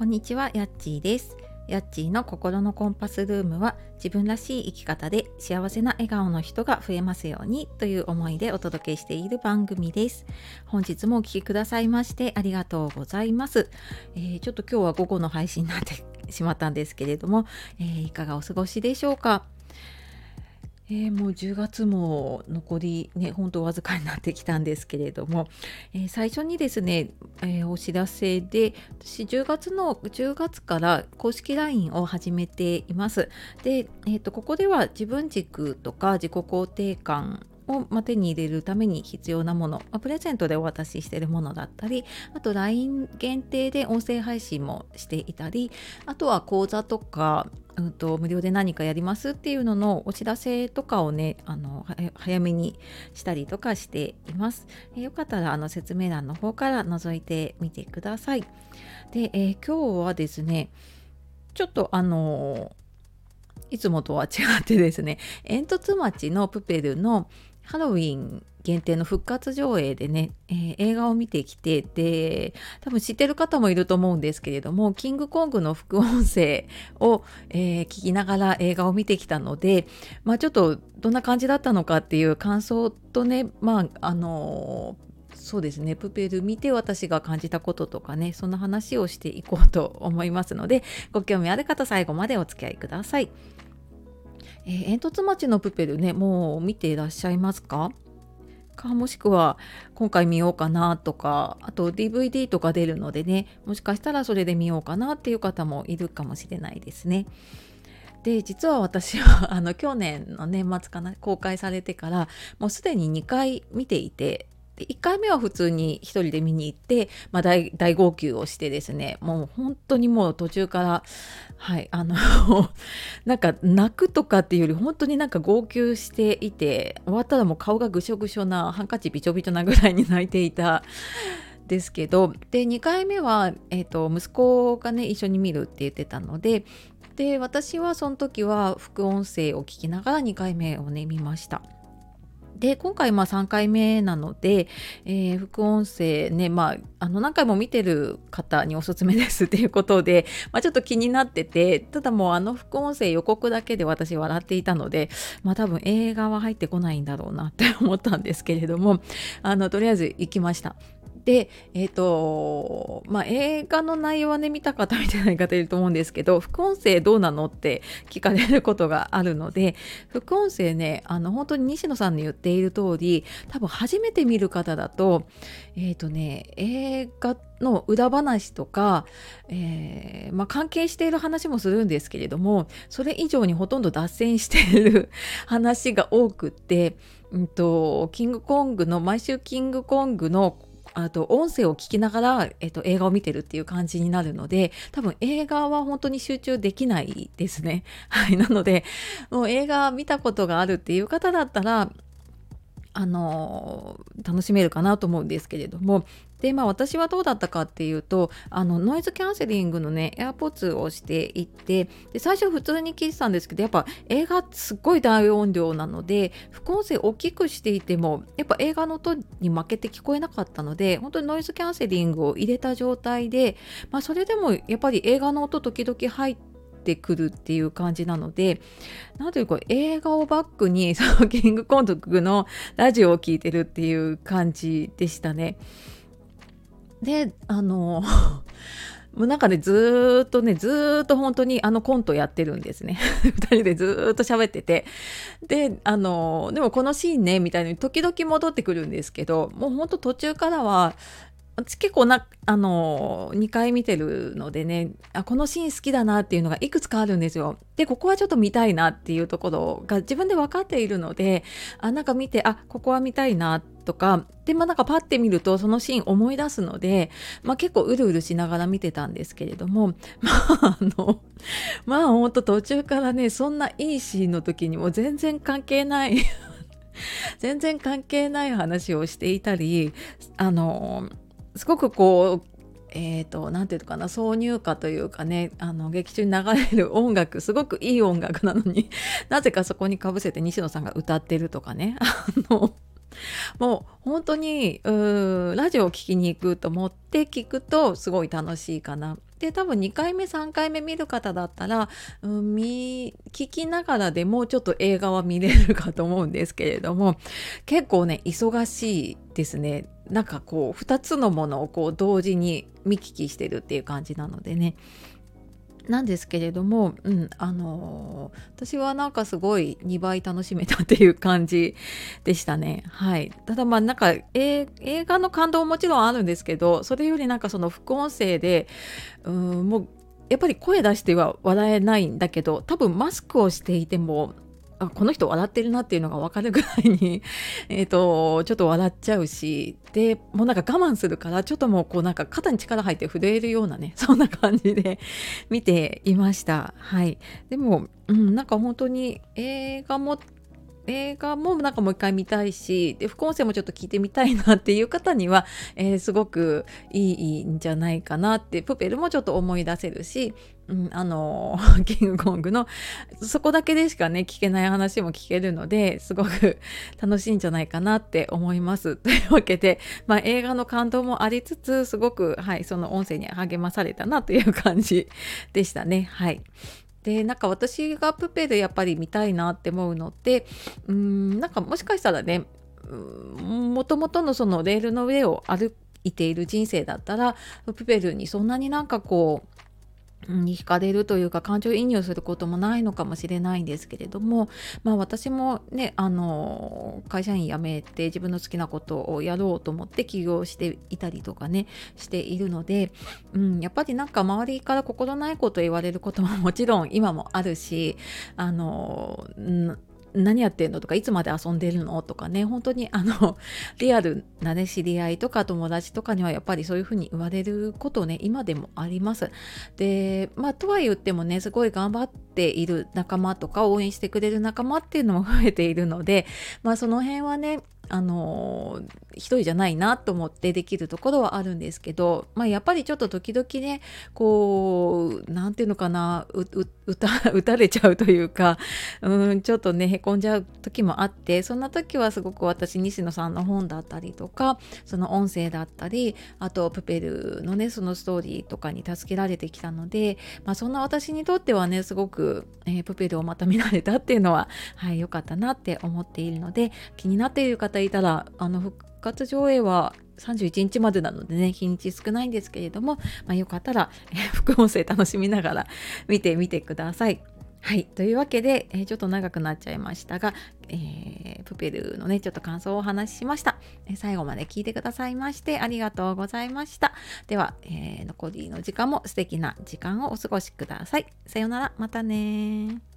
こんにちは、やっちーです。やっちーの心のコンパスルームは自分らしい生き方で幸せな笑顔の人が増えますようにという思いでお届けしている番組です。本日もお聴きくださいましてありがとうございます。えー、ちょっと今日は午後の配信になってしまったんですけれども、えー、いかがお過ごしでしょうか？えー、もう10月も残りね本当わずかになってきたんですけれども、えー、最初にですね、えー、お知らせで私10月の10月から公式 LINE を始めています。で、えーと、ここでは自分軸とか自己肯定感を、ま手に入れるために必要なもの、ま、プレゼントでお渡ししているものだったりあと LINE 限定で音声配信もしていたりあとは講座とかうんと、無料で何かやりますっていうののお知らせとかをねあの早めにしたりとかしています。えよかったらあの説明欄の方から覗いてみてください。で、えー、今日はですねちょっとあのいつもとは違ってですね煙突町のプペルのハロウィン限定の復活上映でね、えー、映画を見てきてで多分知ってる方もいると思うんですけれどもキングコングの副音声を、えー、聞きながら映画を見てきたので、まあ、ちょっとどんな感じだったのかっていう感想とねまああのー、そうですねプペル見て私が感じたこととかねそんな話をしていこうと思いますのでご興味ある方最後までお付き合いください。えー、煙突町のプペルねもう見ていらっしゃいますか？かもしくは今回見ようかなとかあと DVD とか出るのでねもしかしたらそれで見ようかなっていう方もいるかもしれないですね。で実は私はあの去年の年末かな公開されてからもうすでに2回見ていてで1回目は普通に1人で見に行って、まあ大、号泣をしてですねもう本当にもう途中からはいあの なんか泣くとかっていうより本当になんか号泣していて終わったらもう顔がぐしょぐしょなハンカチびちょびちょなぐらいに泣いていた。ですけどで2回目は、えーと息子がね一緒に見るって言ってたのでで私はその時は副音声を聞きながら2回目をね見ました。で今回まあ3回目なので、えー、副音声ね、まあ、あの何回も見てる方におすすめです っていうことで、まあ、ちょっと気になっててただもうあの副音声予告だけで私笑っていたので、まあ、多分映画は入ってこないんだろうなって思ったんですけれどもあのとりあえず行きました。で、え、ー、と、まあ、映画の内容はね、見た方、見てない方いると思うんですけど、副音声どうなのって聞かれることがあるので、副音声ね、あの、本当に西野さんの言っている通り、多分初めて見る方だと、え、ー、とね、映画の裏話とか、えー、まあ、関係している話もするんですけれども、それ以上にほとんど脱線している 話が多くって、うんと、キングコングの、毎週キングコングのあと音声を聞きながら、えっと、映画を見てるっていう感じになるので多分映画は本当に集中できないですね。はい、なのでもう映画見たことがあるっていう方だったらあの楽しめるかなと思うんですけれども。でまあ私はどうだったかっていうとあのノイズキャンセリングのね AirPods をしていってで最初普通に聞いてたんですけどやっぱ映画すっごい大音量なので副音声大きくしていてもやっぱ映画の音に負けて聞こえなかったので本当にノイズキャンセリングを入れた状態で、まあ、それでもやっぱり映画の音時々入ってってくるっていう感じなのでなんというか映画をバックに そのキングコントのラジオを聴いてるっていう感じでしたね。であの もうなんかねずっとねずっと本当にあのコントやってるんですね 2人でずっと喋っててであのでもこのシーンねみたいに時々戻ってくるんですけどもうほんと途中からは私結構な、あの、2回見てるのでね、あ、このシーン好きだなっていうのがいくつかあるんですよ。で、ここはちょっと見たいなっていうところが自分で分かっているので、あ、なんか見て、あ、ここは見たいなとか、で、まあなんかパッて見るとそのシーン思い出すので、まあ結構うるうるしながら見てたんですけれども、まああの、まあほんと途中からね、そんないいシーンの時にも全然関係ない 全然関係ない話をしていたり、あの、すごくこうえーと、なていうのかな挿入歌というかねあの劇中に流れる音楽すごくいい音楽なのに なぜかそこにかぶせて西野さんが歌ってるとかね あのもう本当にラジオを聴きに行くと思って聞くとすごい楽しいかな。で多分2回目3回目見る方だったら、うん、聞きながらでもうちょっと映画は見れるかと思うんですけれども結構ね忙しいですねなんかこう2つのものをこう同時に見聞きしてるっていう感じなのでねなんですけれども、うん、あのー、私はなんかすごい2倍楽しめたっていう感じでしたね。はい。ただまあなんかえ映画の感動ももちろんあるんですけど、それよりなんかその副音声で、うん、もうやっぱり声出しては笑えないんだけど、多分マスクをしていてもあこの人笑ってるなっていうのが分かるぐらいに えとちょっと笑っちゃうしでもうなんか我慢するからちょっともうこうなんか肩に力入って震えるようなね そんな感じで 見ていました。はい。でも、うん、なんか本当に映画も映画もなんかもう一回見たいしで副音声もちょっと聞いてみたいなっていう方には、えー、すごくいいんじゃないかなってプペルもちょっと思い出せるし、うん、あの キングコングのそこだけでしかね聞けない話も聞けるのですごく楽しいんじゃないかなって思います。というわけで、まあ、映画の感動もありつつすごく、はい、その音声に励まされたなという感じでしたね。はいでなんか私がプペルやっぱり見たいなって思うのってうんなんかもしかしたらねもともとのそのレールの上を歩いている人生だったらプペルにそんなになんかこうに惹かれるというか感情移入することもないのかもしれないんですけれども、まあ、私もねあの会社員辞めて自分の好きなことをやろうと思って起業していたりとかねしているので、うん、やっぱりなんか周りから心ないこと言われることももちろん今もあるしあの、何やってんの？とかいつまで遊んでるの？とかね本当にあの リアルなね知り合いとか友達とかにはやっぱりそういうふうに言われることね今でもあります。でまあとは言ってもねすごい頑張っている仲間とか応援してくれる仲間っていうのも増えているのでまあその辺はねあの一人じゃないなと思ってできるところはあるんですけど、まあ、やっぱりちょっと時々ねこう何て言うのかな 打たれちゃうというかうんちょっとねへこんじゃう時もあってそんな時はすごく私西野さんの本だったりとかその音声だったりあとプペルのねそのストーリーとかに助けられてきたので、まあ、そんな私にとってはねすごく、えー、プペルをまた見られたっていうのははい良かったなって思っているので気になっている方いたらあの復活上映は31日までなのでね日にち少ないんですけれども、まあ、よかったら、え、副音声楽しみながら見てみてください。はい。というわけで、え、ちょっと長くなっちゃいましたが、えー、プペルのね、ちょっと感想をお話ししました、え、最後まで聞いてくださいましてありがとうございました。では、え残りの時間も素敵な時間をお過ごしください。さようなら。またね